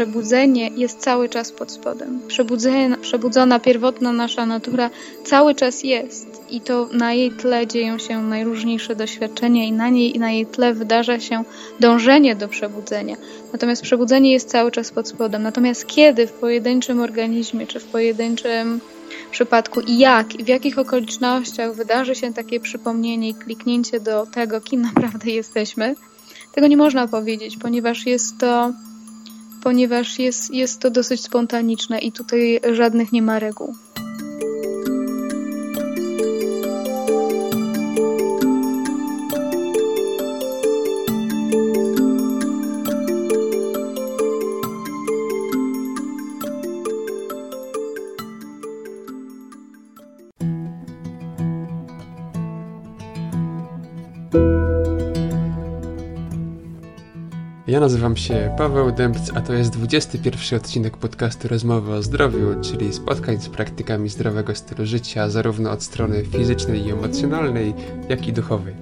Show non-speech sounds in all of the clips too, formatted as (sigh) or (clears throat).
przebudzenie jest cały czas pod spodem. Przebudzenie, przebudzona, pierwotna nasza natura cały czas jest i to na jej tle dzieją się najróżniejsze doświadczenia i na, niej, na jej tle wydarza się dążenie do przebudzenia. Natomiast przebudzenie jest cały czas pod spodem. Natomiast kiedy w pojedynczym organizmie czy w pojedynczym przypadku i jak i w jakich okolicznościach wydarzy się takie przypomnienie i kliknięcie do tego, kim naprawdę jesteśmy, tego nie można powiedzieć, ponieważ jest to ponieważ jest, jest to dosyć spontaniczne i tutaj żadnych nie ma reguł. Nazywam się Paweł Dębc, a to jest 21 odcinek podcastu Rozmowy o Zdrowiu, czyli spotkań z praktykami zdrowego stylu życia, zarówno od strony fizycznej i emocjonalnej, jak i duchowej.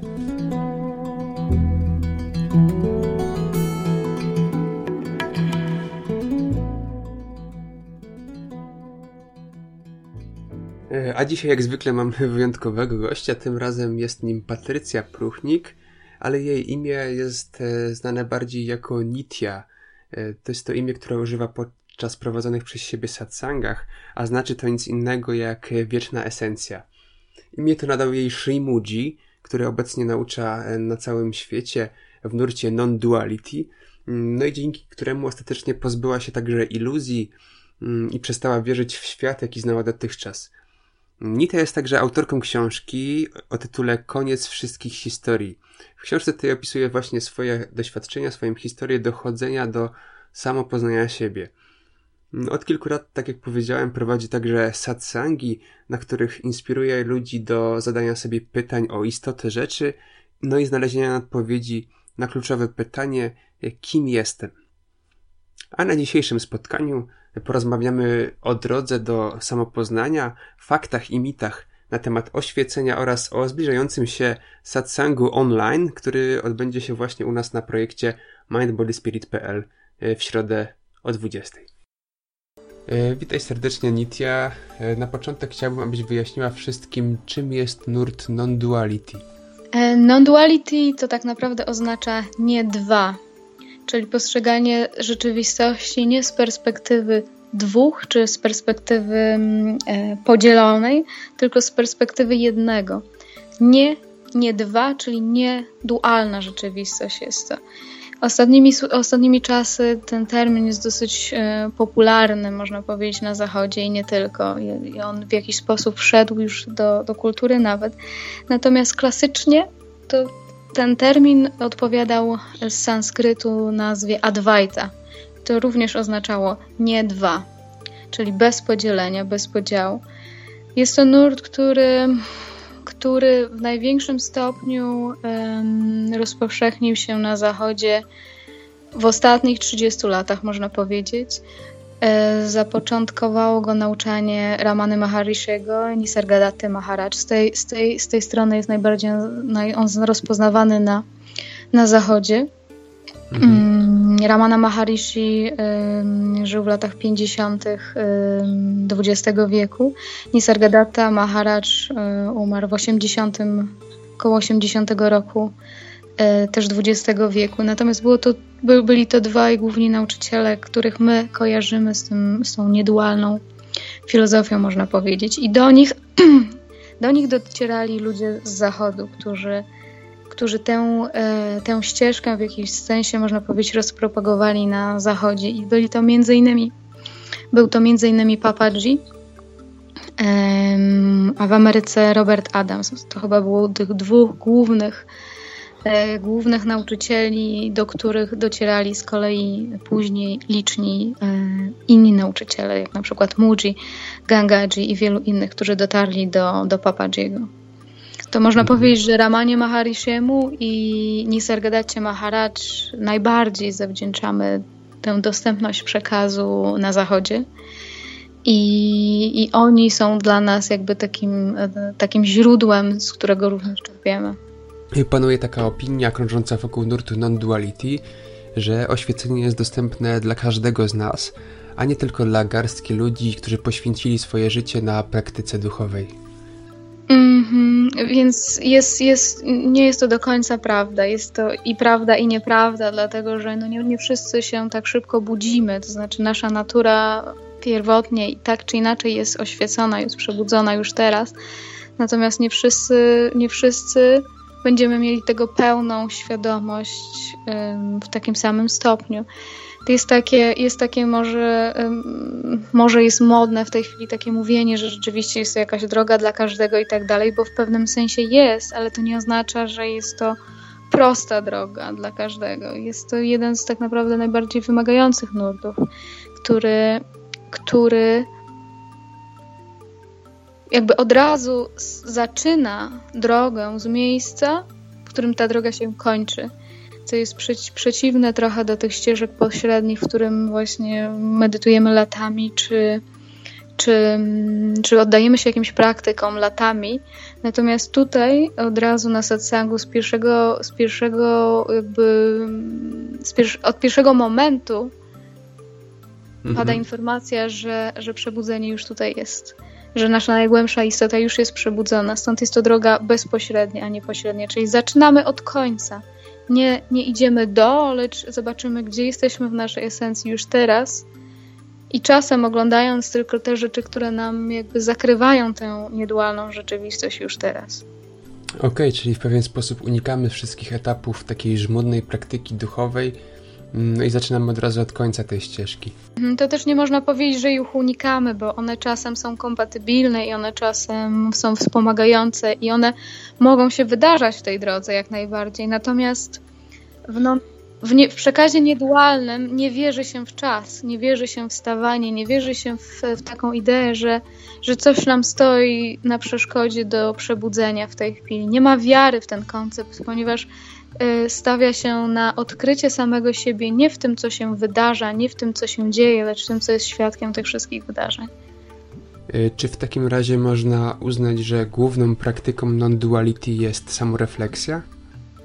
E, a dzisiaj, jak zwykle, mamy wyjątkowego gościa. Tym razem jest nim Patrycja Pruchnik ale jej imię jest e, znane bardziej jako Nitya. E, to jest to imię, które używa podczas prowadzonych przez siebie satsangach, a znaczy to nic innego jak wieczna esencja. Imię to nadał jej Srimuji, który obecnie naucza e, na całym świecie w nurcie non-duality, mm, no i dzięki któremu ostatecznie pozbyła się także iluzji mm, i przestała wierzyć w świat, jaki znała dotychczas. Nita jest także autorką książki o tytule Koniec wszystkich historii. W książce tej opisuje właśnie swoje doświadczenia, swoją historię dochodzenia do samopoznania siebie. Od kilku lat, tak jak powiedziałem, prowadzi także satsangi, na których inspiruje ludzi do zadania sobie pytań o istotę rzeczy, no i znalezienia odpowiedzi na kluczowe pytanie, kim jestem. A na dzisiejszym spotkaniu porozmawiamy o drodze do samopoznania, faktach i mitach na temat oświecenia oraz o zbliżającym się satsangu online, który odbędzie się właśnie u nas na projekcie mindbodyspirit.pl e, w środę o 20. E, witaj serdecznie Nitya. E, na początek chciałbym, abyś wyjaśniła wszystkim, czym jest nurt non-duality. Non-duality to tak naprawdę oznacza nie dwa, czyli postrzeganie rzeczywistości nie z perspektywy dwóch, czy z perspektywy mm, e, podzielonej, tylko z perspektywy jednego. Nie, nie dwa, czyli nie dualna rzeczywistość jest to. Ostatnimi, ostatnimi czasy ten termin jest dosyć e, popularny, można powiedzieć, na Zachodzie i nie tylko. I on w jakiś sposób wszedł już do, do kultury nawet. Natomiast klasycznie to ten termin odpowiadał z sanskrytu nazwie Advaita, to również oznaczało nie dwa, czyli bez podzielenia, bez podziału. Jest to nurt, który, który w największym stopniu um, rozpowszechnił się na Zachodzie w ostatnich 30 latach, można powiedzieć. E, zapoczątkowało go nauczanie Ramany Maharishiego, Nisargadaty Maharaj. Z tej, z, tej, z tej strony jest najbardziej naj, on rozpoznawany na, na Zachodzie. Mhm. Mm, Ramana Maharishi żył w latach 50. XX wieku. Nisargadatta Maharaj y, umarł w 80, około 80 roku y, też XX wieku. Natomiast było to, by, byli to dwaj główni nauczyciele, których my kojarzymy z, tym, z tą niedualną filozofią, można powiedzieć. I do nich, (clears throat) do nich docierali ludzie z zachodu, którzy którzy tę, e, tę ścieżkę w jakimś sensie, można powiedzieć, rozpropagowali na zachodzie i byli to między innymi, był to między innymi Papa G, a w Ameryce Robert Adams. To chyba było tych dwóch głównych, e, głównych nauczycieli, do których docierali z kolei później liczni e, inni nauczyciele, jak na przykład Muji, Gangaji i wielu innych, którzy dotarli do, do Papa G'ego to można powiedzieć, że Ramanie Maharishiemu i Nisargadacie Maharaj najbardziej zawdzięczamy tę dostępność przekazu na zachodzie. I, I oni są dla nas jakby takim, takim źródłem, z którego również czerpiemy. Panuje taka opinia krążąca wokół nurtu non-duality, że oświecenie jest dostępne dla każdego z nas, a nie tylko dla garstki ludzi, którzy poświęcili swoje życie na praktyce duchowej. Mm-hmm, więc jest, jest, nie jest to do końca prawda. Jest to i prawda, i nieprawda, dlatego że no nie, nie wszyscy się tak szybko budzimy. To znaczy, nasza natura pierwotnie i tak czy inaczej jest oświecona, jest przebudzona już teraz. Natomiast nie wszyscy, nie wszyscy będziemy mieli tego pełną świadomość w takim samym stopniu. Jest takie, jest takie może, może jest modne w tej chwili takie mówienie, że rzeczywiście jest to jakaś droga dla każdego i tak dalej, bo w pewnym sensie jest, ale to nie oznacza, że jest to prosta droga dla każdego. Jest to jeden z tak naprawdę najbardziej wymagających nurtów, który, który jakby od razu zaczyna drogę z miejsca, w którym ta droga się kończy. Co jest przeciwne trochę do tych ścieżek pośrednich, w którym właśnie medytujemy latami, czy, czy, czy oddajemy się jakimś praktykom latami. Natomiast tutaj od razu na satsangu z pierwszego, z pierwszego jakby z od pierwszego momentu mhm. pada informacja, że, że przebudzenie już tutaj jest że nasza najgłębsza istota już jest przebudzona. Stąd jest to droga bezpośrednia, a nie pośrednia. Czyli zaczynamy od końca. Nie, nie idziemy do, lecz zobaczymy, gdzie jesteśmy w naszej esencji już teraz. I czasem oglądając tylko te rzeczy, które nam jakby zakrywają tę niedualną rzeczywistość już teraz. Okej, okay, czyli w pewien sposób unikamy wszystkich etapów takiej żmudnej praktyki duchowej, no i zaczynamy od razu od końca tej ścieżki. Mhm, to też nie można powiedzieć, że ich unikamy, bo one czasem są kompatybilne i one czasem są wspomagające i one mogą się wydarzać w tej drodze jak najbardziej. Natomiast w, no, w, nie, w przekazie niedualnym nie wierzy się w czas, nie wierzy się w stawanie, nie wierzy się w, w taką ideę, że, że coś nam stoi na przeszkodzie do przebudzenia w tej chwili. Nie ma wiary w ten koncept, ponieważ stawia się na odkrycie samego siebie nie w tym, co się wydarza, nie w tym, co się dzieje, lecz w tym, co jest świadkiem tych wszystkich wydarzeń. Y, czy w takim razie można uznać, że główną praktyką non-duality jest samorefleksja?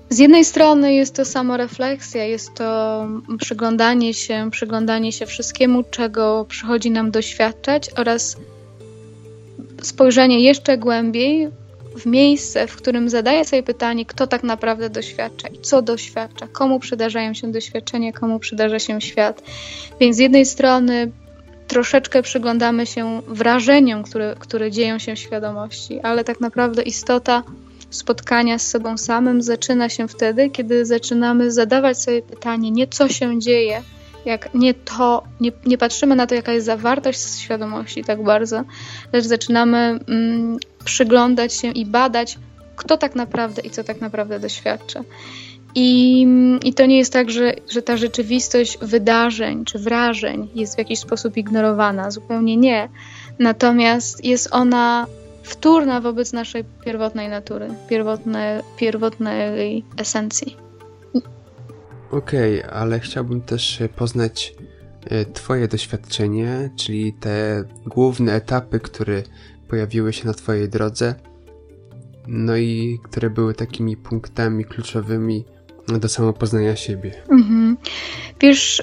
Z jednej strony jest to samorefleksja, jest to przyglądanie się, przyglądanie się wszystkiemu, czego przychodzi nam doświadczać oraz spojrzenie jeszcze głębiej w miejsce, w którym zadaję sobie pytanie, kto tak naprawdę doświadcza i co doświadcza, komu przydarzają się doświadczenia, komu przydarza się świat. Więc z jednej strony troszeczkę przyglądamy się wrażeniom, które, które dzieją się w świadomości, ale tak naprawdę istota spotkania z sobą samym zaczyna się wtedy, kiedy zaczynamy zadawać sobie pytanie nie co się dzieje, jak nie to, nie, nie patrzymy na to, jaka jest zawartość świadomości tak bardzo, lecz zaczynamy mm, przyglądać się i badać, kto tak naprawdę i co tak naprawdę doświadcza. I, I to nie jest tak, że, że ta rzeczywistość wydarzeń czy wrażeń jest w jakiś sposób ignorowana. Zupełnie nie. Natomiast jest ona wtórna wobec naszej pierwotnej natury, pierwotne, pierwotnej esencji. Okej, okay, ale chciałbym też poznać e, Twoje doświadczenie, czyli te główne etapy, które pojawiły się na Twojej drodze, no i które były takimi punktami kluczowymi do samopoznania siebie. Mhm. Wiesz,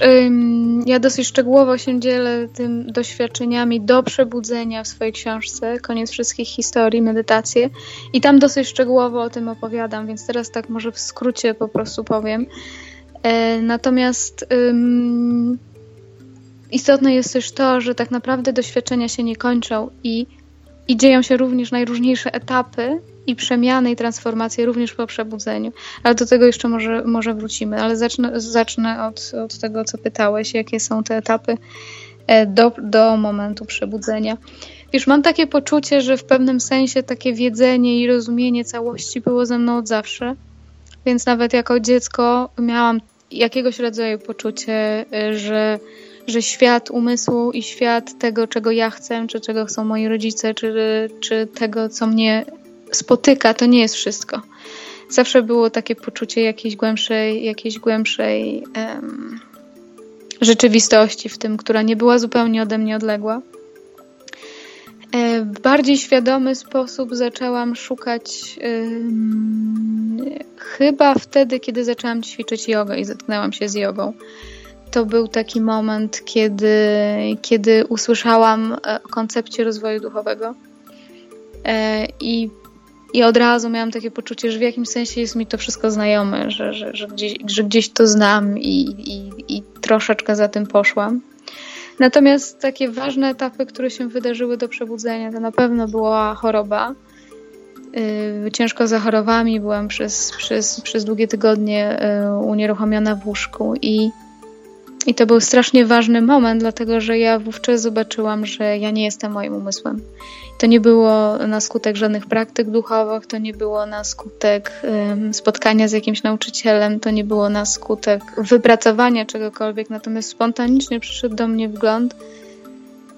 ja dosyć szczegółowo się dzielę tym doświadczeniami do przebudzenia w swojej książce Koniec wszystkich historii, medytacje i tam dosyć szczegółowo o tym opowiadam, więc teraz tak może w skrócie po prostu powiem. E, natomiast istotne jest też to, że tak naprawdę doświadczenia się nie kończą i i dzieją się również najróżniejsze etapy i przemiany i transformacje również po przebudzeniu. Ale do tego jeszcze może, może wrócimy. Ale zacznę, zacznę od, od tego, co pytałeś, jakie są te etapy e, do, do momentu przebudzenia. Wiesz, mam takie poczucie, że w pewnym sensie takie wiedzenie i rozumienie całości było ze mną od zawsze. Więc nawet jako dziecko miałam jakiegoś rodzaju poczucie, e, że że świat umysłu i świat tego, czego ja chcę, czy czego chcą moi rodzice, czy, czy tego, co mnie spotyka, to nie jest wszystko. Zawsze było takie poczucie jakiejś głębszej, jakiejś głębszej um, rzeczywistości w tym, która nie była zupełnie ode mnie odległa. E, w bardziej świadomy sposób zaczęłam szukać chyba wtedy, kiedy zaczęłam ćwiczyć jogę i zetknęłam się z jogą. To był taki moment, kiedy, kiedy usłyszałam e, o koncepcie rozwoju duchowego. E, I, I od razu miałam takie poczucie, że w jakimś sensie jest mi to wszystko znajome, że, że, że, gdzieś, że gdzieś to znam i, i, i troszeczkę za tym poszłam. Natomiast takie ważne etapy, które się wydarzyły do przebudzenia, to na pewno była choroba. Yy, ciężko zachorowałam i byłam przez, przez, przez długie tygodnie unieruchomiona w łóżku i i to był strasznie ważny moment, dlatego że ja wówczas zobaczyłam, że ja nie jestem moim umysłem. To nie było na skutek żadnych praktyk duchowych, to nie było na skutek um, spotkania z jakimś nauczycielem, to nie było na skutek wypracowania czegokolwiek, natomiast spontanicznie przyszedł do mnie wgląd,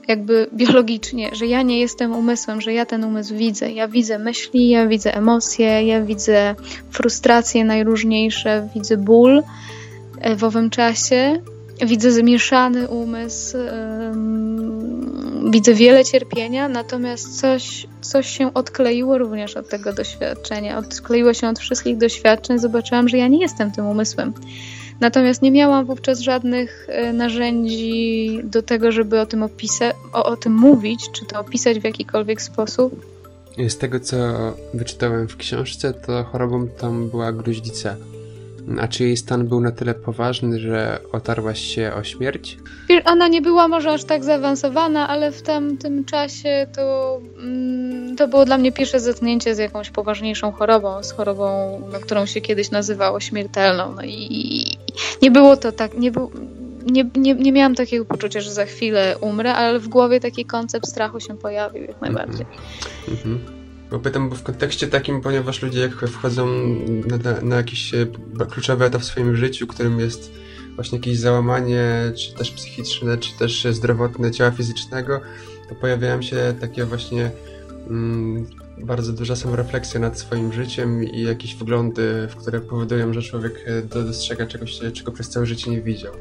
jakby biologicznie, że ja nie jestem umysłem, że ja ten umysł widzę. Ja widzę myśli, ja widzę emocje, ja widzę frustracje najróżniejsze, widzę ból e, w owym czasie widzę zmieszany umysł, widzę wiele cierpienia, natomiast coś, coś się odkleiło również od tego doświadczenia. Odkleiło się od wszystkich doświadczeń, zobaczyłam, że ja nie jestem tym umysłem. Natomiast nie miałam wówczas żadnych e, narzędzi do tego, żeby o tym opisać, o, o tym mówić, czy to opisać w jakikolwiek sposób. Z tego, co wyczytałem w książce, to chorobą tam była gruźlica. A czy jej stan był na tyle poważny, że otarłaś się o śmierć? Ona nie była może aż tak zaawansowana, ale w tamtym czasie to, mm, to było dla mnie pierwsze zetknięcie z jakąś poważniejszą chorobą, z chorobą, no, którą się kiedyś nazywało śmiertelną. No i nie było to tak, nie, nie, nie, nie miałam takiego poczucia, że za chwilę umrę, ale w głowie taki koncept strachu się pojawił jak najbardziej. Mm -hmm. Bo pytam, bo w kontekście takim, ponieważ ludzie jak wchodzą na, na, jakiś e, kluczowy etap w swoim życiu, którym jest właśnie jakieś załamanie, czy też psychiczne, czy też zdrowotne ciała fizycznego, to pojawiają się takie właśnie mm, bardzo duża samorefleksja nad swoim życiem i jakieś wglądy, w które powodują, że człowiek e, dostrzega czegoś, czego przez całe życie nie widział.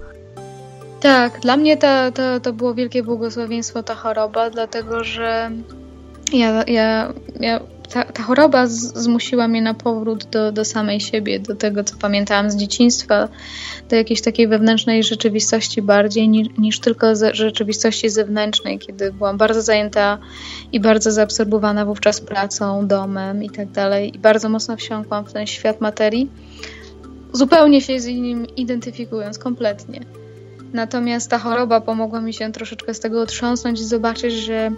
Tak, dla mnie to, to, to było wielkie błogosławieństwo ta choroba, dlatego że ja, ja, ja ta, ta choroba z, zmusiła mnie na powrót do, do samej siebie, do tego, co pamiętałam z dzieciństwa, do jakiejś takiej wewnętrznej rzeczywistości bardziej niż, niż tylko rzeczywistości zewnętrznej, kiedy byłam bardzo zajęta i bardzo zaabsorbowana wówczas pracą, domem i tak dalej. I bardzo mocno wsiąkłam w ten świat materii, zupełnie się z nim identyfikując kompletnie. Natomiast ta choroba pomogła mi się troszeczkę z tego otrząsnąć i zobaczyć, że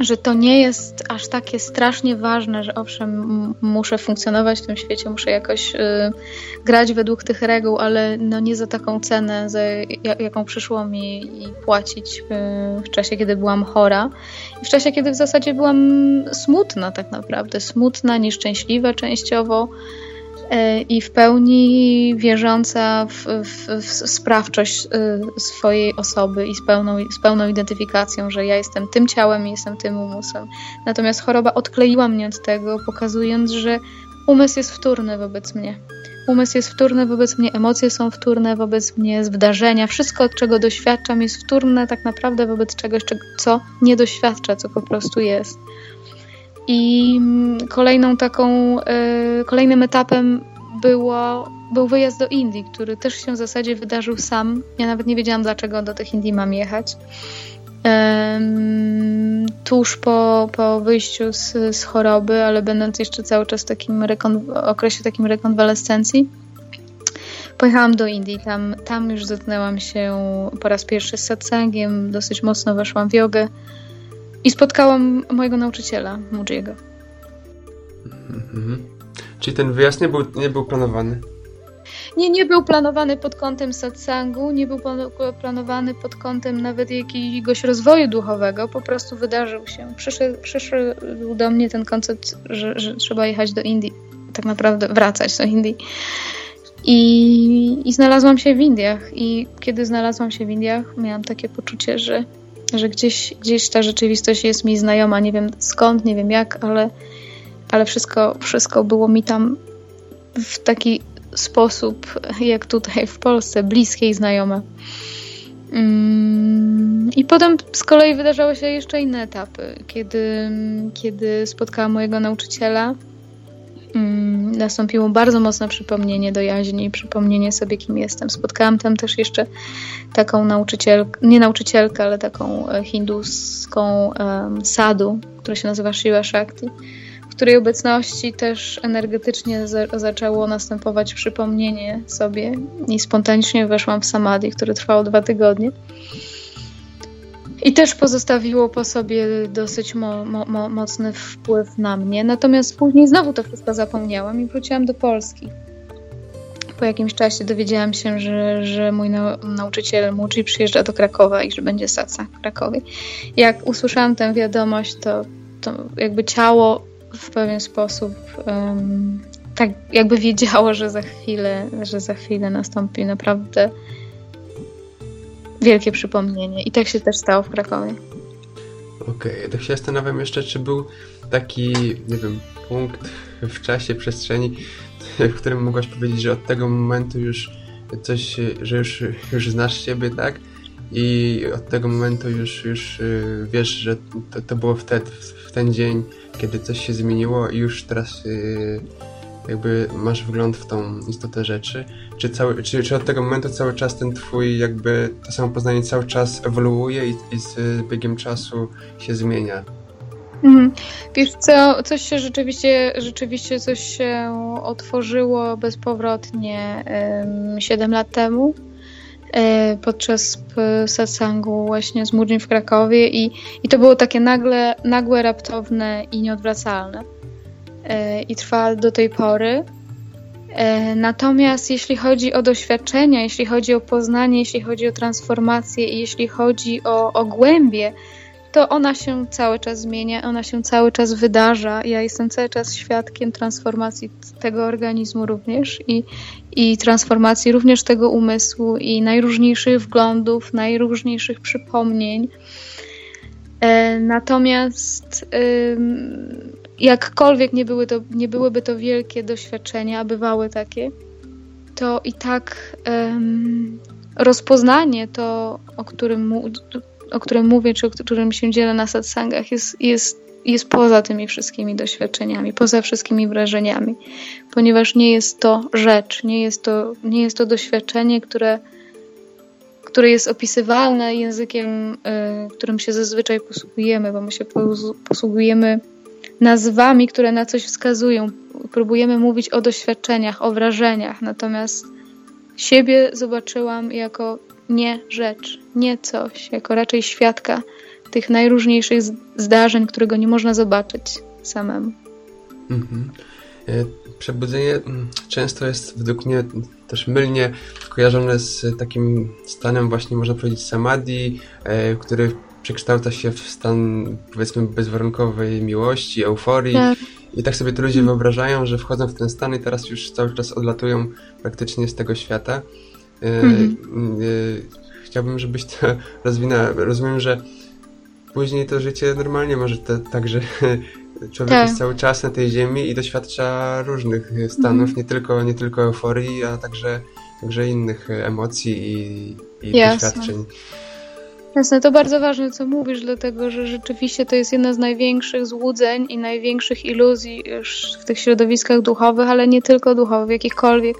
że to nie jest aż takie strasznie ważne, że owszem, muszę funkcjonować w tym świecie, muszę jakoś y, grać według tych reguł, ale no nie za taką cenę, za jaką przyszło mi płacić y, w czasie, kiedy byłam chora i w czasie, kiedy w zasadzie byłam smutna tak naprawdę, smutna, nieszczęśliwa częściowo. E, i w pełni wierząca w, w, w, sprawczość e, swojej osoby i z pełną, z pełną identyfikacją, że ja jestem tym ciałem i jestem tym umysłem. Natomiast choroba odkleiła mnie od tego, pokazując, że umysł jest wtórny wobec mnie. Umysł jest wtórny wobec mnie, emocje są wtórne wobec mnie, zdarzenia, wszystko, czego doświadczam, jest wtórne tak naprawdę wobec czegoś, co nie doświadcza, co po prostu jest. I kolejną taką, e, kolejnym etapem było, był wyjazd do Indii, który też się w zasadzie wydarzył sam. Ja nawet nie wiedziałam, dlaczego do tych Indii mam jechać. tuż po, po wyjściu z, z choroby, ale będąc jeszcze cały czas w takim okresie takim rekonwalescencji, pojechałam do Indii. Tam, tam już zetknęłam się po raz pierwszy z satsangiem, dosyć mocno weszłam w jogę. I spotkałam mojego nauczyciela, Mujiego. Mhm. Czyli ten wyjazd nie był, nie był planowany? Nie, nie był planowany pod kątem satsangu, nie był planowany pod kątem nawet jakiegoś rozwoju duchowego, po prostu wydarzył się. Przyszedł, przyszedł do mnie ten koncept, że, że trzeba jechać do Indii, tak naprawdę wracać do Indii. I, I znalazłam się w Indiach. I kiedy znalazłam się w Indiach, miałam takie poczucie, że że gdzieś, gdzieś ta rzeczywistość jest mi znajoma, nie wiem skąd, nie wiem jak, ale, ale wszystko, wszystko było mi tam w taki sposób, jak tutaj w Polsce, bliskie i znajome. Mm, I potem z kolei wydarzały się jeszcze inne etapy, kiedy, kiedy spotkałam mojego nauczyciela. Nastąpiło bardzo mocne przypomnienie do jaźni i przypomnienie sobie, kim jestem. Spotkałam tam też jeszcze taką nauczycielkę, nie nauczycielkę, ale taką e, hinduską um, sadu, która się nazywa Shiva Shakti której obecności też energetycznie za zaczęło następować przypomnienie sobie i spontanicznie weszłam w samadhi, które trwało dwa tygodnie. I też pozostawiło po sobie dosyć mo mo mocny wpływ na mnie. Natomiast później znowu to wszystko zapomniałam i wróciłam do Polski. Po jakimś czasie dowiedziałam się, że, że mój nauczyciel Muci przyjeżdża do Krakowa i że będzie saca w Krakowie. Jak usłyszałam tę wiadomość, to, to jakby ciało w pewien sposób um, tak jakby wiedziało, że za chwilę, że za chwilę nastąpi naprawdę wielkie przypomnienie. I tak się też stało w Krakowie. Okej, okay, to się zastanawiam jeszcze, czy był taki, nie wiem, punkt w czasie, przestrzeni, w którym mogłaś powiedzieć, że od tego momentu już coś, że już, już znasz siebie, tak? I od tego momentu już, już y, wiesz, że to, to było wtedy, w ten dzień, kiedy coś się zmieniło i już teraz yy, jakby masz wgląd w tą istotę rzeczy? Czy, cały, czy, czy od tego momentu cały czas ten twój jakby to samo poznanie cały czas ewoluuje i, i z biegiem czasu się zmienia? Mhm. Wiesz co, coś się rzeczywiście, rzeczywiście coś się otworzyło bezpowrotnie um, 7 lat temu E, podczas satsangu właśnie z Murdzin w Krakowie i, i to było takie nagle, nagłe, raptowne i nieodwracalne. E, I trwa do tej pory. E, natomiast jeśli chodzi o doświadczenia, jeśli chodzi o poznanie, jeśli chodzi o transformację i jeśli chodzi o, o głębie, to ona się cały czas zmienia, ona się cały czas wydarza. Ja jestem cały czas świadkiem transformacji tego organizmu również i, i transformacji również tego umysłu i najróżniejszych wglądów, najróżniejszych przypomnień. E, natomiast jakkolwiek nie, były to, nie byłyby to wielkie doświadczenia, bywały takie, to i tak rozpoznanie to, o którym, o którym mówię, czy o którym się dzielę na satsangach, jest, jest, jest poza tymi wszystkimi doświadczeniami, poza wszystkimi wrażeniami, ponieważ nie jest to rzecz, nie jest to, nie jest to doświadczenie, które, które jest opisywalne językiem, y, którym się zazwyczaj posługujemy, bo my się posługujemy nazwami, które na coś wskazują. Próbujemy mówić o doświadczeniach, o wrażeniach, natomiast siebie zobaczyłam jako nie rzecz, nie coś, jako raczej świadka tych najróżniejszych zdarzeń, którego nie można zobaczyć samemu. Mhm. E, przebudzenie mm, często jest według mnie też mylnie kojarzone z takim stanem właśnie można powiedzieć samadhi, e, który przekształca się w stan powiedzmy bezwarunkowej miłości, euforii. Tak. I tak sobie to ludzie wyobrażają, że wchodzą w ten stan i teraz już cały czas odlatują praktycznie z tego świata. Mhm. Chciałbym, żebyś to (laughs) rozwinęła. Rozumiem, że później to życie normalnie może to, tak, że (laughs) człowiek tak. jest cały czas na tej ziemi i doświadcza różnych stanów, mhm. nie, tylko, nie tylko euforii, a także, także innych emocji i, i doświadczeń. Jasne, to bardzo ważne, co mówisz, dlatego że rzeczywiście to jest jedna z największych złudzeń i największych iluzji w tych środowiskach duchowych, ale nie tylko duchowych, jakichkolwiek.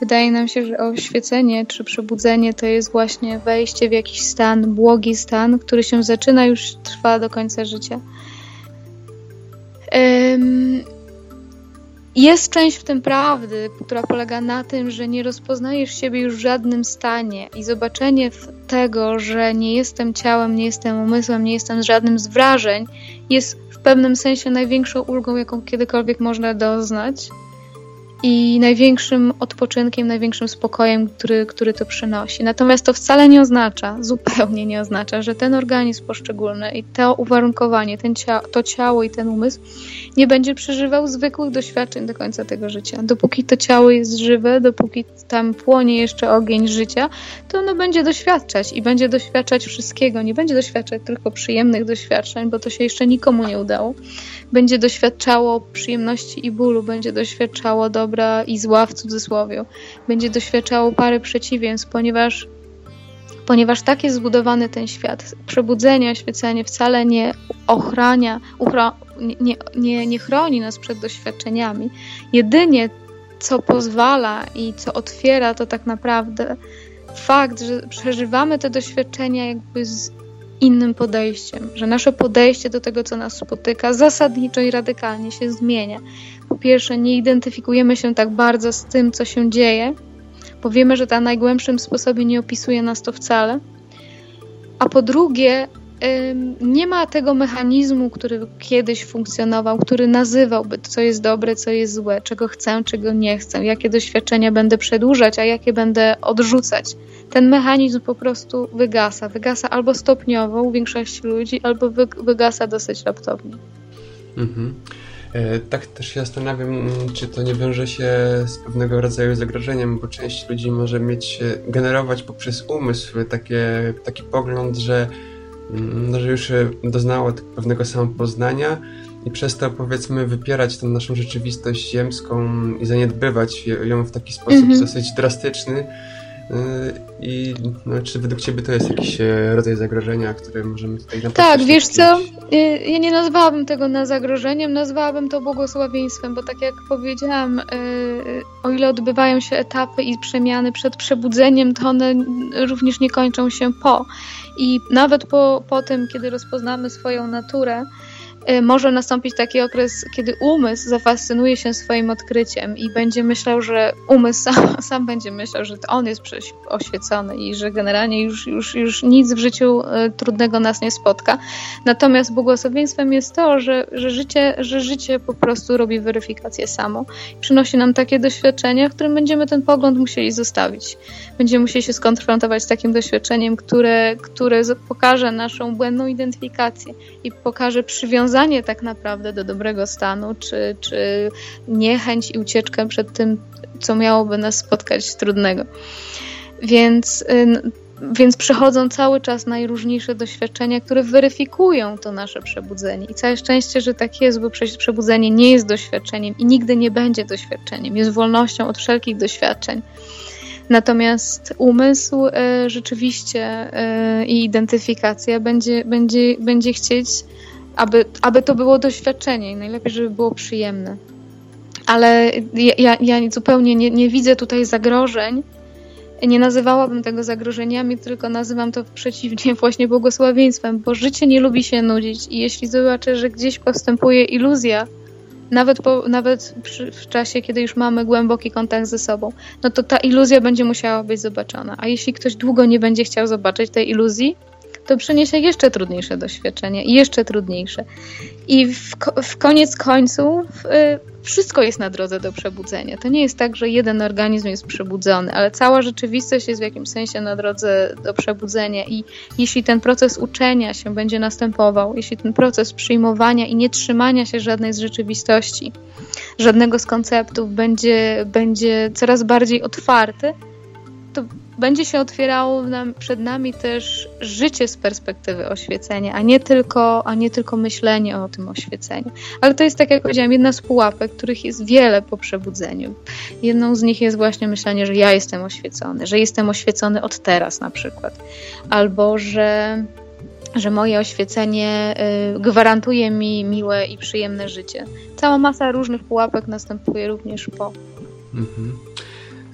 Wydaje nam się, że oświecenie czy przebudzenie to jest właśnie wejście w jakiś stan, błogi stan, który się zaczyna już trwa do końca życia. Jest część w tym prawdy, która polega na tym, że nie rozpoznajesz siebie już w żadnym stanie. I zobaczenie tego, że nie jestem ciałem, nie jestem umysłem, nie jestem żadnym z wrażeń, jest w pewnym sensie największą ulgą, jaką kiedykolwiek można doznać i największym odpoczynkiem, największym spokojem, który, który to przynosi. Natomiast to wcale nie oznacza, zupełnie nie oznacza, że ten organizm poszczególny i to uwarunkowanie, ten to ciało i ten umysł nie będzie przeżywał zwykłych doświadczeń do końca tego życia. Dopóki to ciało jest żywe, dopóki tam płonie jeszcze ogień życia, to ono będzie doświadczać i będzie doświadczać wszystkiego. Nie będzie doświadczać tylko przyjemnych doświadczeń, bo to się jeszcze nikomu nie udało. Będzie doświadczało przyjemności i bólu, będzie doświadczało dobra i zła w cudzysłowie. Będzie doświadczało parę przeciwieństw, ponieważ ponieważ tak jest zbudowany ten świat. Przebudzenie, oświecenie wcale nie ochrania, nie, nie, nie chroni nas przed doświadczeniami. Jedynie co pozwala i co otwiera, to tak naprawdę fakt, że przeżywamy te doświadczenia jakby z innym podejściem, że nasze podejście do tego, co nas spotyka, zasadniczo i radykalnie się zmienia. Po pierwsze, nie identyfikujemy się tak bardzo z tym, co się dzieje, bo wiemy, że na najgłębszym sposobie nie opisuje nas to wcale. A po drugie, nie ma tego mechanizmu, który kiedyś funkcjonował, który nazywałby, co jest dobre, co jest złe, czego chcę, czego nie chcę, jakie doświadczenia będę przedłużać, a jakie będę odrzucać. Ten mechanizm po prostu wygasa. Wygasa albo stopniowo u większości ludzi, albo wygasa dosyć raptownie. Mhm. E, tak też się zastanawiam, czy to nie wiąże się z pewnego rodzaju zagrożeniem, bo część ludzi może mieć, generować poprzez umysł takie, taki pogląd, że, że już doznało pewnego samopoznania i przez to powiedzmy wypierać tę naszą rzeczywistość ziemską i zaniedbywać ją w taki sposób mm -hmm. dosyć drastyczny, i no, czy według Ciebie to jest jakiś e, rodzaj zagrożenia, które możemy tutaj na Tak, wiesz co, e, ja nie nazwałabym tego na zagrożeniem, nazwałabym to błogosławieństwem, bo tak jak powiedziałam, e, o ile odbywają się etapy i przemiany przed przebudzeniem, to one również nie kończą się po. I nawet po, po tym, kiedy rozpoznamy swoją naturę, może nastąpić taki okres, kiedy umysł zafascynuje się swoim odkryciem i będzie myślał, że umysł sam, (laughs) sam będzie myślał, że to on jest oświecony i że generalnie już, już, już nic w życiu y, trudnego nas nie spotka. Natomiast błogosławieństwem jest to, że, że, życie, że życie po prostu robi weryfikację samo. Przynosi nam takie doświadczenia, w którym będziemy ten pogląd musieli zostawić. Będziemy musieli się skonfrontować z takim doświadczeniem, które, które pokaże naszą błędną identyfikację i pokaże przywiązanie przywiązanie tak naprawdę do dobrego stanu, czy, czy niechęć i ucieczkę przed tym, co miałoby nas spotkać trudnego. Więc, y, więc przychodzą cały czas najróżniejsze doświadczenia, które weryfikują to nasze przebudzenie. I całe szczęście, że tak jest, bo przebudzenie nie jest doświadczeniem i nigdy nie będzie doświadczeniem. Jest wolnością od wszelkich doświadczeń. Natomiast umysł y, rzeczywiście y, i identyfikacja będzie, będzie, będzie chcieć aby, aby to było doświadczenie i najlepiej, żeby było przyjemne. Ale ja, ja zupełnie nie, nie widzę tutaj zagrożeń. Nie nazywałabym tego zagrożeniami, tylko nazywam to przeciwnie (laughs) właśnie błogosławieństwem, bo życie nie lubi się nudzić i jeśli zobaczę, że gdzieś postępuje iluzja, nawet, po, nawet przy, w czasie, kiedy już mamy głęboki kontakt ze sobą, no to ta iluzja będzie musiała być zobaczona. A jeśli ktoś długo nie będzie chciał zobaczyć tej iluzji, to przyniesie jeszcze trudniejsze doświadczenie i jeszcze trudniejsze. I w, w koniec końców y, wszystko jest na drodze do przebudzenia. To nie jest tak, że jeden organizm jest przebudzony, ale cała rzeczywistość jest w jakimś sensie na drodze do przebudzenia. I jeśli ten proces uczenia się będzie następował, jeśli ten proces przyjmowania i nie trzymania się żadnej z rzeczywistości, żadnego z konceptów będzie, będzie coraz bardziej otwarty, to będzie się otwierało nam, przed nami też życie z perspektywy oświecenia, a nie, tylko, a nie tylko myślenie o tym oświeceniu. Ale to jest, tak jak powiedziałam, jedna z pułapek, których jest wiele po przebudzeniu. Jedną z nich jest właśnie myślenie, że ja jestem oświecony, że jestem oświecony od teraz na przykład, albo że że moje oświecenie y, gwarantuje mi miłe i przyjemne życie. Cała masa różnych pułapek następuje również po. Mhm.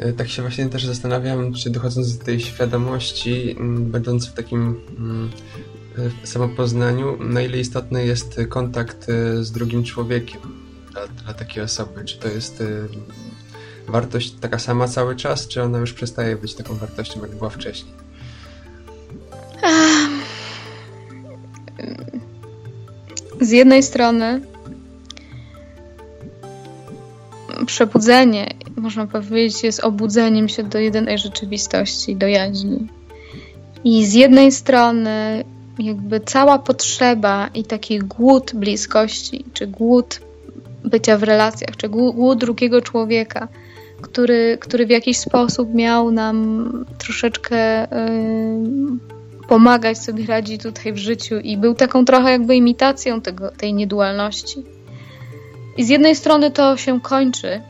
E, tak się właśnie też zastanawiam, czy dochodząc do tej świadomości, będąc w takim e, samopoznaniu, na ile istotny jest kontakt e, z drugim człowiekiem dla, dla takiej osoby? Czy to jest wartość taka sama cały czas, czy ona już przestaje być taką wartością, jak była wcześniej? Z jednej strony przebudzenie, można powiedzieć, jest obudzeniem się do jedynej rzeczywistości, do jaźni. I z jednej strony, jakby cała potrzeba i taki głód bliskości, czy głód bycia w relacjach, czy głód drugiego człowieka, który, który w jakiś sposób miał nam troszeczkę yy, pomagać sobie radzić tutaj w życiu i był taką trochę jakby imitacją tego, tej niedualności i z jednej strony to się kończy,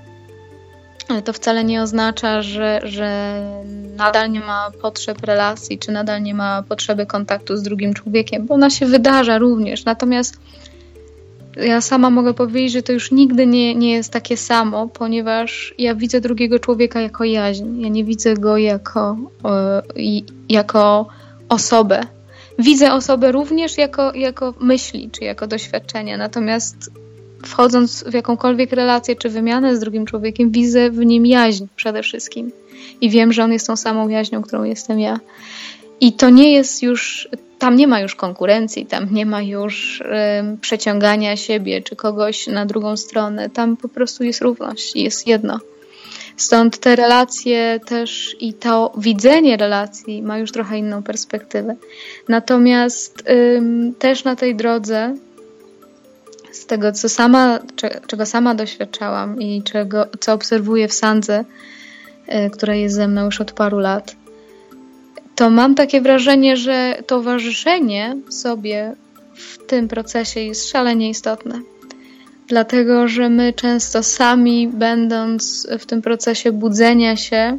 to wcale nie oznacza, że, że nadal nie ma potrzeb relacji, czy nadal nie ma potrzeby kontaktu z drugim człowiekiem, bo ona się wydarza również. Natomiast ja sama mogę powiedzieć, że to już nigdy nie, nie jest takie samo, ponieważ ja widzę drugiego człowieka jako jaźń. Ja nie widzę go jako, y, jako osobę. Widzę osobę również jako, jako myśli, czy jako doświadczenia. Natomiast wchodząc w jakąkolwiek relację czy wymianę z drugim człowiekiem, widzę w nim jaźń przede wszystkim. I wiem, że on jest tą samą jaźnią, którą jestem ja. I to nie jest już, tam nie ma już konkurencji, tam nie ma już przeciągania siebie czy kogoś na drugą stronę. Tam po prostu jest równość, jest jedno. Stąd te relacje też i to widzenie relacji ma już trochę inną perspektywę. Natomiast też na tej drodze z tego, co sama, czego sama doświadczałam i czego, co obserwuję w Sandze, e, która jest ze mną już od paru lat, to mam takie wrażenie, że towarzyszenie sobie w tym procesie jest szalenie istotne. Dlatego, że my często sami, będąc w tym procesie budzenia się,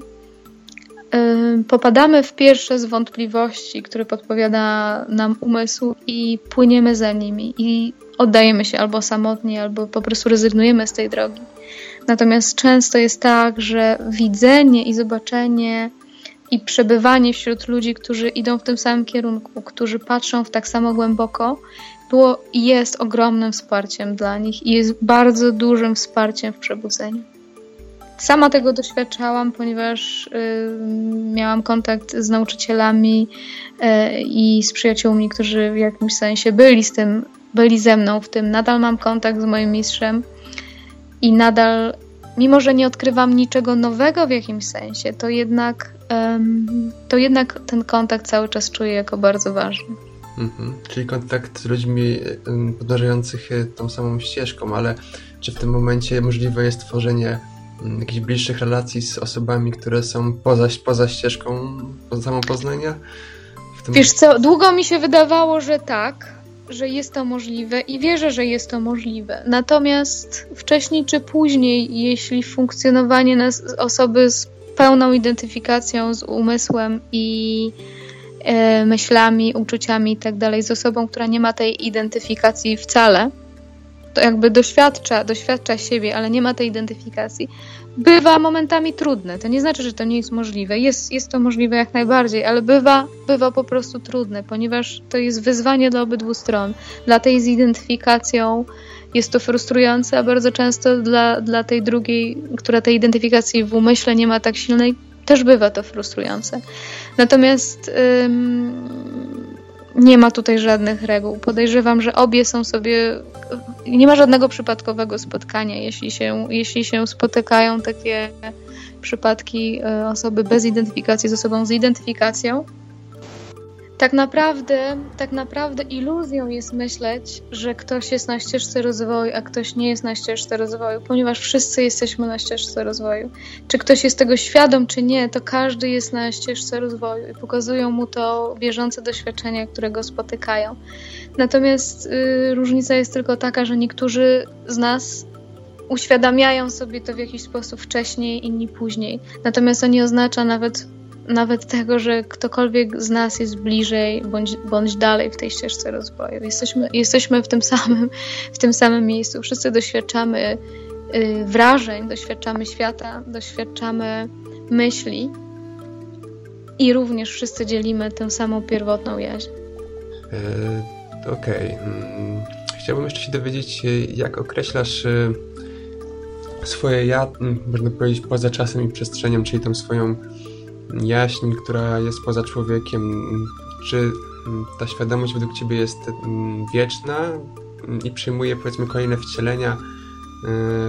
popadamy w pierwsze z wątpliwości, które podpowiada nam umysł i płyniemy za nimi i oddajemy się albo samotnie, albo po prostu rezygnujemy z tej drogi. Natomiast często jest tak, że widzenie i zobaczenie i przebywanie wśród ludzi, którzy idą w tym samym kierunku, którzy patrzą w tak samo głęboko, było i jest ogromnym wsparciem dla nich i jest bardzo dużym wsparciem w przebudzeniu. Sama tego doświadczałam, ponieważ y, miałam kontakt z nauczycielami y, i z przyjaciółmi, którzy w jakimś sensie byli z tym, byli ze mną w tym. Nadal mam kontakt z moim mistrzem i nadal, mimo że nie odkrywam niczego nowego w jakimś sensie, to jednak, to jednak ten kontakt cały czas czuję jako bardzo ważny. Mhm. Czyli kontakt z ludźmi podążających tą samą ścieżką, ale czy w tym momencie możliwe jest tworzenie Mm, jakichś bliższych relacji z osobami, które są poza, poza ścieżką poza samą Poznania? Tym... Wiesz co, długo mi się wydawało, że tak, że jest to możliwe i wierzę, że jest to możliwe. Natomiast wcześniej czy później, jeśli funkcjonowanie nas, osoby z pełną identyfikacją z umysłem i e, myślami, uczuciami i tak z osobą, która nie ma tej identyfikacji wcale, to jakby doświadcza, doświadcza siebie, ale nie ma tej identyfikacji, bywa momentami trudne. To nie znaczy, że to nie jest możliwe. Jest, jest to możliwe jak najbardziej, ale bywa, bywa po prostu trudne, ponieważ to jest wyzwanie dla obydwu stron. Dla tej z identyfikacją jest to frustrujące, a bardzo często dla, dla tej drugiej, która tej identyfikacji w umyśle nie ma tak silnej, też bywa to frustrujące. Natomiast nie ma tutaj żadnych reguł. Podejrzewam, że obie są sobie. Nie ma żadnego przypadkowego spotkania. Jeśli się, jeśli się spotykają takie przypadki e, osoby bez identyfikacji z osobą z identyfikacją, tak naprawdę, tak naprawdę iluzją jest myśleć, że ktoś jest na ścieżce rozwoju, a ktoś nie jest na ścieżce rozwoju, ponieważ wszyscy jesteśmy na ścieżce rozwoju. Czy ktoś jest tego świadom, czy nie, to każdy jest na ścieżce rozwoju i pokazują mu to bieżące doświadczenia, które go spotykają. Natomiast y, różnica jest tylko taka, że niektórzy z nas uświadamiają sobie to w jakiś sposób wcześniej, inni później. Natomiast to nie oznacza nawet nawet tego, że ktokolwiek z nas jest bliżej bądź, bądź dalej w tej ścieżce rozwoju. Jesteśmy, jesteśmy w, tym samym, w tym samym miejscu. Wszyscy doświadczamy y, wrażeń, doświadczamy świata, doświadczamy myśli i również wszyscy dzielimy tę samą pierwotną jaźń. E, Okej. Okay. Hmm. Chciałbym jeszcze się dowiedzieć, jak określasz y, swoje ja, można powiedzieć, poza czasem i przestrzenią, czyli tą swoją jaźń, która jest poza człowiekiem. Czy ta świadomość według Ciebie jest mm, wieczna i przyjmuje powiedzmy kolejne wcielenia e,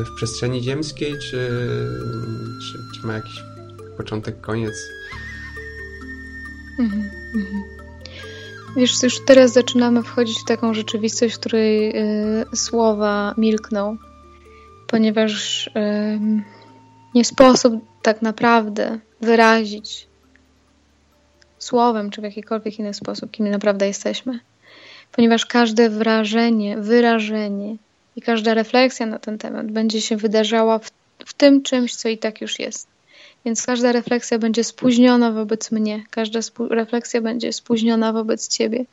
w przestrzeni ziemskiej, czy, czy, czy ma jakiś początek, koniec? Mhm, mhm. Wiesz, już teraz zaczynamy wchodzić w taką rzeczywistość, w której y, słowa milkną, ponieważ y, nie sposób tak naprawdę wyrazić słowem czy w jakikolwiek inny sposób, kim naprawdę jesteśmy. Ponieważ każde wrażenie, wyrażenie i każda refleksja na ten temat będzie się wydarzała w, w tym czymś, co i tak już jest. Więc każda refleksja będzie spóźniona wobec mnie, każda refleksja będzie spóźniona wobec ciebie.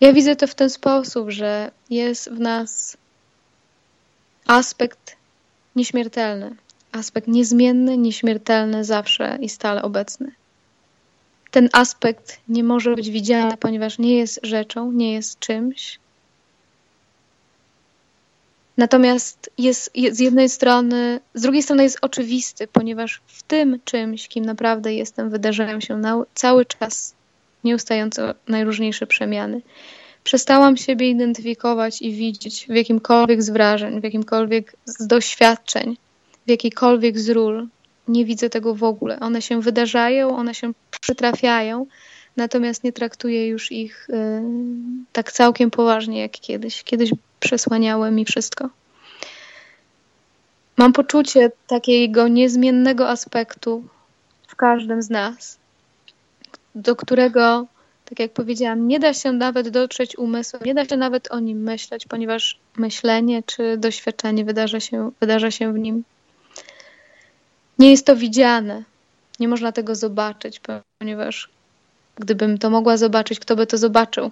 Ja widzę to w ten sposób, że jest w nas aspekt nieśmiertelny, aspekt niezmienny, nieśmiertelny, zawsze i stale obecny. Ten aspekt nie może być widziany, ponieważ nie jest rzeczą, nie jest czymś, Natomiast jest, jest, z jednej strony, z drugiej strony jest oczywisty, ponieważ w tym czymś, kim naprawdę jestem, wydarzają się na, cały czas nieustająco najróżniejsze przemiany. Przestałam siebie identyfikować i widzieć w jakimkolwiek z wrażeń, w jakimkolwiek z doświadczeń, w jakiejkolwiek z ról. Nie widzę tego w ogóle. One się wydarzają, one się przytrafiają, natomiast nie traktuję już ich y, tak całkiem poważnie jak kiedyś. Kiedyś przesłaniały mi wszystko. Mam poczucie takiego niezmiennego aspektu w każdym z nas, do którego, tak jak powiedziałam, nie da się nawet dotrzeć umysłem, nie da się nawet o nim myśleć, ponieważ myślenie czy doświadczenie wydarza się, wydarza się w nim. Nie jest to widziane, nie można tego zobaczyć, ponieważ gdybym to mogła zobaczyć, kto by to zobaczył?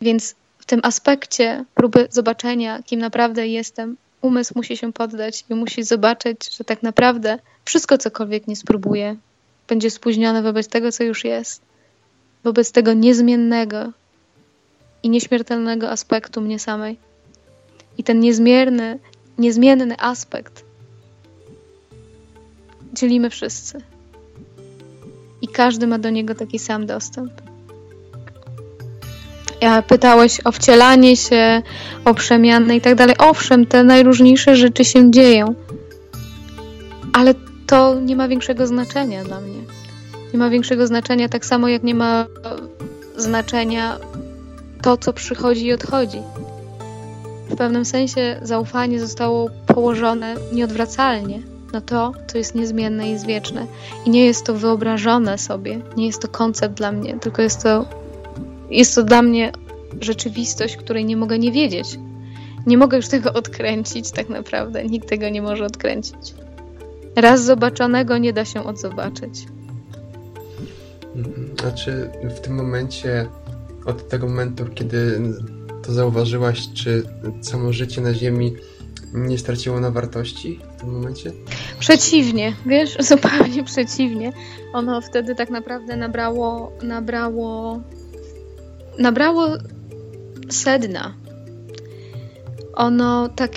Więc w tym aspekcie próby zobaczenia, kim naprawdę jestem, umysł musi się poddać i musi zobaczyć, że tak naprawdę wszystko, cokolwiek nie spróbuje, będzie spóźnione wobec tego, co już jest, wobec tego niezmiennego i nieśmiertelnego aspektu mnie samej. I ten niezmierny, niezmienny aspekt dzielimy wszyscy. I każdy ma do niego taki sam dostęp. Pytałeś o wcielanie się, o przemiany i tak dalej. Owszem, te najróżniejsze rzeczy się dzieją, ale to nie ma większego znaczenia dla mnie. Nie ma większego znaczenia, tak samo jak nie ma znaczenia to, co przychodzi i odchodzi. W pewnym sensie zaufanie zostało położone nieodwracalnie na to, co jest niezmienne i jest wieczne. I nie jest to wyobrażone sobie, nie jest to koncept dla mnie, tylko jest to jest to dla mnie rzeczywistość, której nie mogę nie wiedzieć. Nie mogę już tego odkręcić, tak naprawdę. Nikt tego nie może odkręcić. Raz zobaczonego nie da się odzobaczyć. Znaczy, w tym momencie, od tego momentu, kiedy to zauważyłaś, czy samo życie na Ziemi nie straciło na wartości w tym momencie? Przeciwnie, wiesz, (laughs) zupełnie przeciwnie. Ono wtedy tak naprawdę nabrało, nabrało nabrało sedna. Ono tak,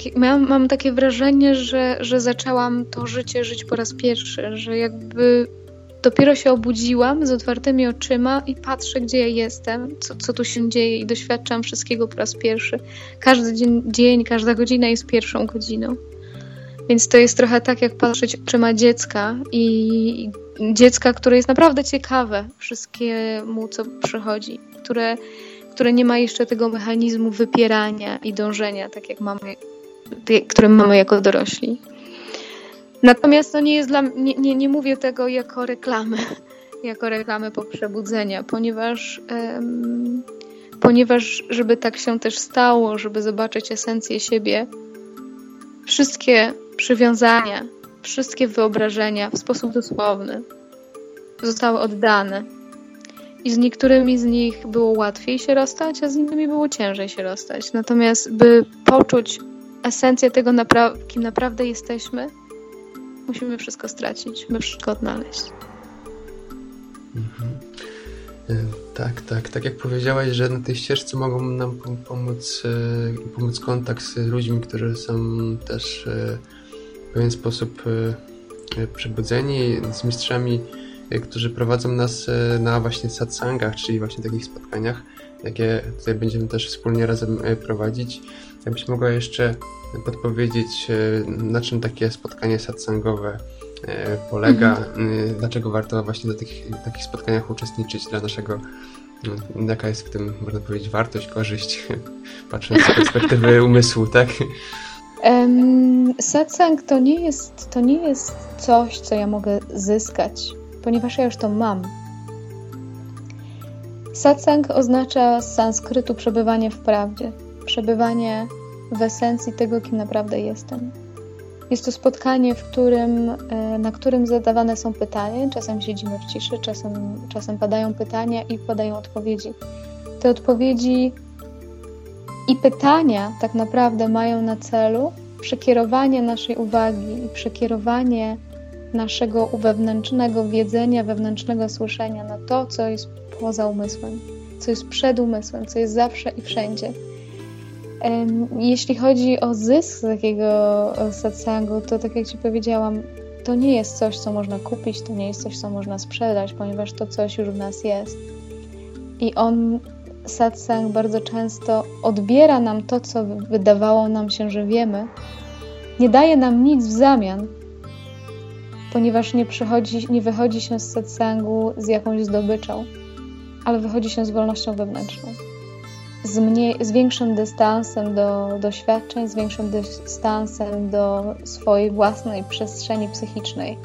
mam takie wrażenie, że, że zaczęłam to życie żyć po raz pierwszy, że jakby dopiero się obudziłam z otwartymi oczyma i patrzę, gdzie ja jestem, co, co tu się dzieje i doświadczam wszystkiego po raz pierwszy. Każdy dzień, dzień, każda godzina jest pierwszą godziną. Więc to jest trochę tak, jak patrzeć oczyma dziecka i dziecka, które jest naprawdę ciekawe wszystkiemu, co przychodzi które, które nie ma jeszcze tego mechanizmu wypierania i dążenia, tak jak mamy, które mamy jako dorośli. Natomiast to nie jest dla nie, nie, nie mówię tego jako reklamy, (laughs) jako reklamy po przebudzenia, ponieważ, um, ponieważ żeby tak się też stało, żeby zobaczyć esencję siebie, wszystkie przywiązania, wszystkie wyobrażenia w sposób dosłowny zostały oddane i z niektórymi z nich było łatwiej się rozstać, a z innymi było ciężej się rozstać. Natomiast, by poczuć esencję tego, kim naprawdę jesteśmy, musimy wszystko stracić, by wszystko odnaleźć. Mhm. E, tak, tak. Tak jak powiedziałaś, że na tej ścieżce mogą nam pomóc, e, pomóc kontakt z ludźmi, którzy są też e, w pewien sposób przebudzeni, z mistrzami którzy prowadzą nas na właśnie satsangach, czyli właśnie takich spotkaniach, jakie tutaj będziemy też wspólnie razem e, prowadzić. Jakbyś mogła jeszcze podpowiedzieć, na czym takie spotkanie satsangowe polega, mhm. dlaczego warto właśnie na takich, takich spotkaniach uczestniczyć dla naszego no, jaka jest w tym, można powiedzieć, wartość, korzyść, (laughs) patrząc z perspektywy (laughs) umysłu, tak? Um, satsang to nie, jest, to nie jest coś, co ja mogę zyskać ponieważ ja już to mam. Satsang oznacza z sanskrytu przebywanie w prawdzie, przebywanie w esencji tego, kim naprawdę jestem. Jest to spotkanie, w którym, e, na którym zadawane są pytania. Czasem siedzimy w ciszy, czasem, czasem padają pytania i padają odpowiedzi. Te odpowiedzi i pytania tak naprawdę mają na celu przekierowanie naszej uwagi i przekierowanie naszego wewnętrznego wiedzenia, wewnętrznego słyszenia na to, co jest poza umysłem, co jest przed umysłem, co jest zawsze i wszędzie. Jeśli chodzi o zysk takiego satsangu, to tak jak Ci powiedziałam, to nie jest coś, co można kupić, to nie jest coś, co można sprzedać, ponieważ to coś już w nas jest. I on, satsang, bardzo często odbiera nam to, co wydawało nam się, że wiemy, nie daje nam nic w zamian, ponieważ nie, przychodzi, nie wychodzi się z satsangu z jakąś zdobyczą, ale wychodzi się z wolnością wewnętrzną z, mniej, z większym dystansem do doświadczeń, z większym dystansem do swojej własnej przestrzeni psychicznej,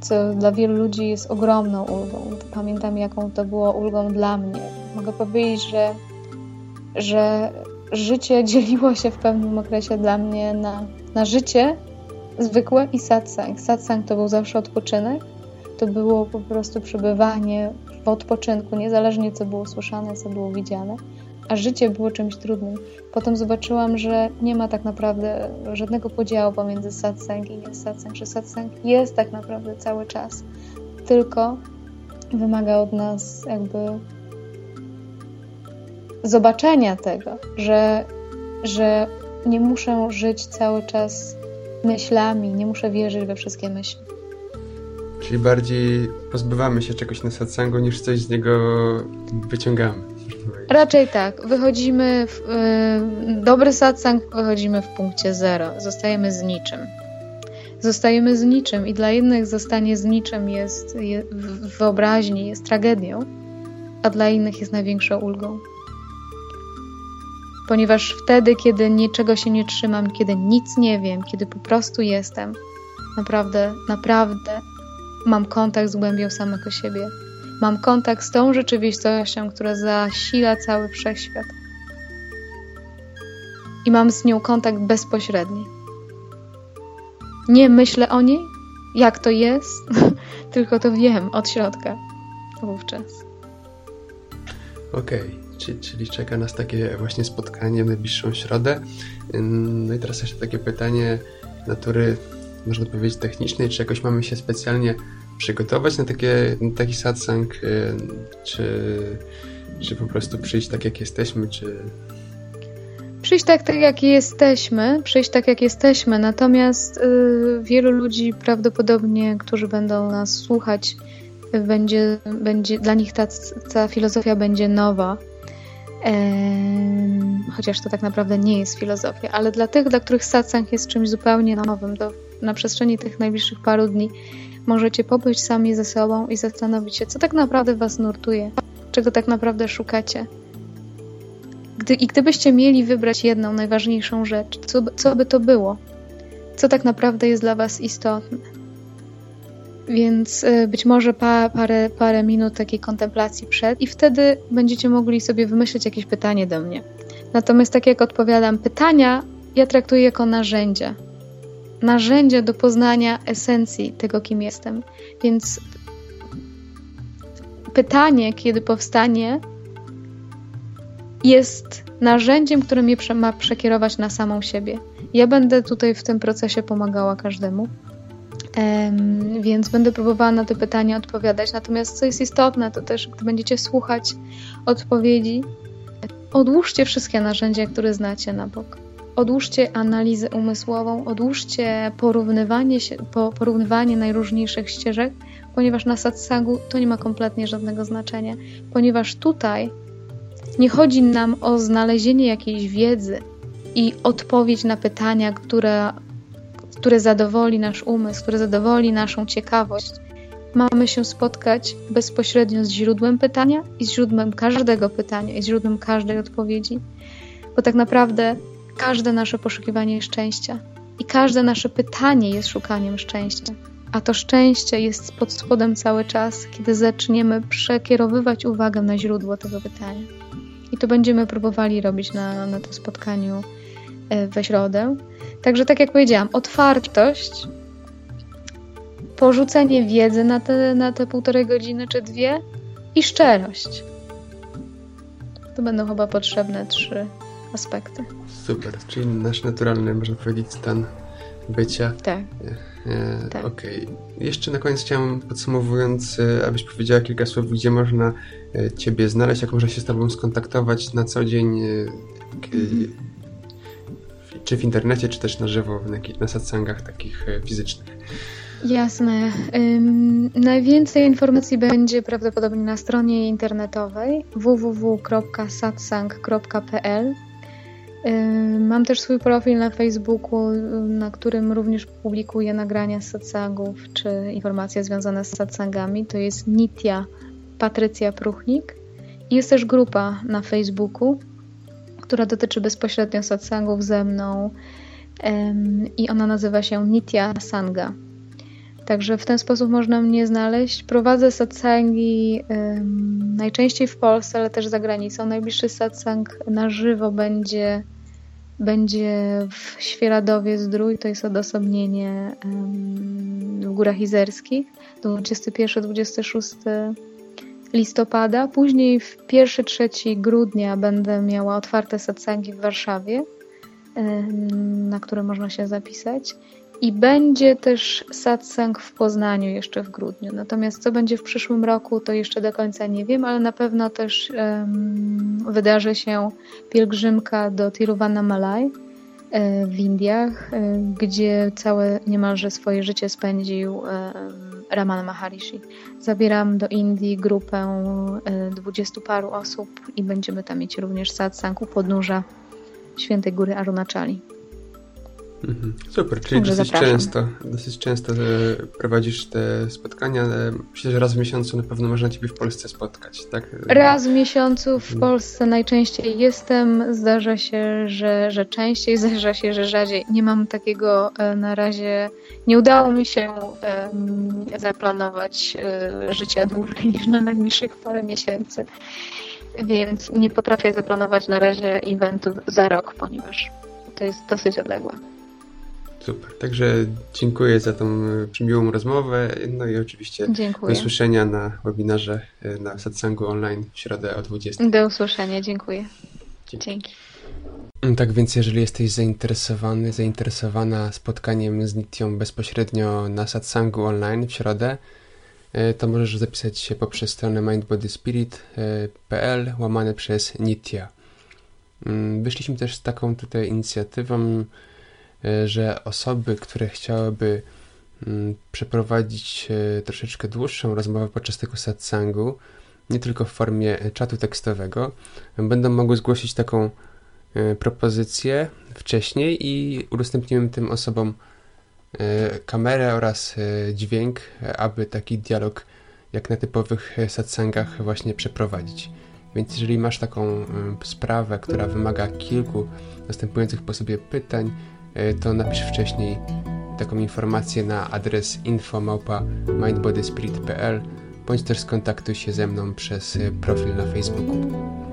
co dla wielu ludzi jest ogromną ulgą. Pamiętam, jaką to było ulgą dla mnie. Mogę powiedzieć, że, że życie dzieliło się w pewnym okresie dla mnie na, na życie zwykłe i satsang. Satsang to był zawsze odpoczynek, to było po prostu przebywanie w odpoczynku, niezależnie co było słyszane, co było widziane a życie było czymś trudnym. Potem zobaczyłam, że nie ma tak naprawdę żadnego podziału pomiędzy satsang i nie satsang, że satsang jest tak naprawdę cały czas, tylko wymaga od nas jakby zobaczenia tego, że, że nie muszę żyć cały czas myślami, nie muszę wierzyć we wszystkie myśli. Czyli bardziej pozbywamy się czegoś na satsangu, niż coś z niego wyciągamy. Raczej tak. Wychodzimy w y, dobry satsang, wychodzimy w punkcie zero. Zostajemy z niczym. Zostajemy z niczym i dla jednych zostanie z niczym jest, jest w wyobraźni jest tragedią, a dla innych jest największą ulgą. Ponieważ wtedy, kiedy niczego się nie trzymam, kiedy nic nie wiem, kiedy po prostu jestem, naprawdę, naprawdę mam kontakt z głębią samego siebie Mam kontakt z tą rzeczywistością, która zasila cały wszechświat. I mam z nią kontakt bezpośredni. Nie myślę o niej, jak to jest, (laughs) tylko to wiem od środka wówczas. Okej, okay. czyli, czeka nas takie właśnie spotkanie w najbliższą środę. No i teraz jeszcze takie pytanie natury, można powiedzieć, technicznej. Czy jakoś mamy się specjalnie przygotować na, takie, na taki satsang, y, czy, czy po prostu przyjść tak, jak jesteśmy, czy... Przyjść tak, tak jak jesteśmy, przyjść tak, jak jesteśmy, natomiast y, wielu ludzi prawdopodobnie, którzy będą nas słuchać, będzie, będzie dla nich ta, ta filozofia będzie nowa, chociaż to tak naprawdę nie jest filozofia, ale dla tych, dla których satsang jest czymś zupełnie nowym, to na przestrzeni tych najbliższych paru dni Możecie pobyć sami ze sobą i zastanowić się, co tak naprawdę Was nurtuje, czego tak naprawdę szukacie. Gdy, I gdybyście mieli wybrać jedną najważniejszą rzecz, co, co by to było? Co tak naprawdę jest dla Was istotne? Więc y, być może pa, parę, parę minut takiej kontemplacji przed, i wtedy będziecie mogli sobie wymyślić jakieś pytanie do mnie. Natomiast, tak jak odpowiadam, pytania ja traktuję jako narzędzia narzędzie do poznania esencji tego, kim jestem. Więc pytanie, kiedy powstanie, jest narzędziem, które mnie ma przekierować na samą siebie. Ja będę tutaj w tym procesie pomagała każdemu. Um, więc będę próbowała na te pytania odpowiadać. Natomiast co jest istotne, to też, gdy będziecie słuchać odpowiedzi, odłóżcie wszystkie narzędzia, które znacie na bok odłóżcie analizę umysłową, odłóżcie porównywanie, się, porównywanie najróżniejszych ścieżek, ponieważ na satsangu to nie ma kompletnie żadnego znaczenia, ponieważ tutaj nie chodzi nam o znalezienie jakiejś wiedzy i odpowiedź na pytania, które, które zadowoli nasz umysł, które zadowoli naszą ciekawość. Mamy się spotkać bezpośrednio z źródłem pytania i z źródłem każdego pytania i z źródłem każdej odpowiedzi, bo tak naprawdę każde nasze poszukiwanie szczęścia i każde nasze pytanie jest szukaniem szczęścia. A to szczęście jest pod spodem cały czas, kiedy zaczniemy przekierowywać uwagę na źródło tego pytania. I to będziemy próbowali robić na, na tym spotkaniu we środę. Także tak jak powiedziałam, otwartość, porzucenie wiedzy na te, na te półtorej godziny czy dwie i szczerość. To będą chyba potrzebne trzy aspekty. Super, czyli nasz naturalny, można powiedzieć, stan bycia. Tak. E, tak. Okej. Okay. Jeszcze na koniec chciałem, podsumowując, e, abyś powiedziała kilka słów, gdzie można e, Ciebie znaleźć, jak można się z Tobą skontaktować na co dzień, mhm. czy w internecie, czy też na żywo, na satsangach takich fizycznych. Jasne. Najwięcej informacji będzie prawdopodobnie na stronie internetowej www.satsang.pl. Mam też swój profil na Facebooku, na którym również publikuję nagrania z satsangów czy informacje związane z satsangami. To jest Nitya Patrycja Pruchnik. Jest też grupa na Facebooku, która dotyczy bezpośrednio satsangów ze mną i ona nazywa się Nitya Sangha. Także w ten sposób można mnie znaleźć. Prowadzę satsangi um, najczęściej w Polsce, ale też za granicą. Najbliższy satsang na żywo będzie, będzie w Świeradowie Zdrój, to jest odosobnienie um, w Górach Izerskich, 21-26 listopada. Później w 1-3 grudnia będę miała otwarte satsangi w Warszawie, um, na które można się zapisać. I będzie też satsang w Poznaniu jeszcze w grudniu. Natomiast co będzie w przyszłym roku, to jeszcze do końca nie wiem, ale na pewno też um, wydarzy się pielgrzymka do Tiruvannamalai e, w Indiach, e, gdzie całe niemalże swoje życie spędził e, Ramana Maharishi. Zabieram do Indii grupę dwudziestu paru osób i będziemy tam mieć również satsang u podnóża Świętej Góry Arunachali. Mhm. Super, czyli dosyć często, dosyć często e, prowadzisz te spotkania. E, myślę, że raz w miesiącu na pewno można Ciebie w Polsce spotkać, tak? Raz w miesiącu w. Polsce najczęściej jestem. Zdarza się, że, że częściej, (laughs) zdarza się, że rzadziej. Nie mam takiego e, na razie, nie udało mi się zaplanować życia dłużej niż na najbliższych parę miesięcy. Więc nie potrafię zaplanować na razie eventu za rok, ponieważ to jest dosyć odległe. Super. Także dziękuję za tą e, miłą rozmowę. No i oczywiście dziękuję. do usłyszenia na webinarze e, na satsangu online w środę o 20. Do usłyszenia. Dziękuję. Dzięki. Dzięki. Tak więc jeżeli jesteś zainteresowany, zainteresowana spotkaniem z Nitią bezpośrednio na satsangu online w środę, e, to możesz zapisać się poprzez stronę mindbodyspirit.pl łamane przez Nitya. Mm, wyszliśmy też z taką tutaj inicjatywą, że osoby, które chciałyby mm, przeprowadzić e, troszeczkę dłuższą rozmowę podczas tego satsangu, nie tylko w formie czatu tekstowego, będą mogły zgłosić taką e, propozycję wcześniej i udostępnimy tym osobom kamerę oraz dźwięk, aby taki dialog jak na typowych satsangach właśnie przeprowadzić. Więc jeżeli masz taką sprawę, która wymaga kilku następujących po sobie pytań, E, to napisz wcześniej taką informację na adres info.mindbodyspirit.pl bądź też skontaktuj się ze mną przez e, profil na Facebooku.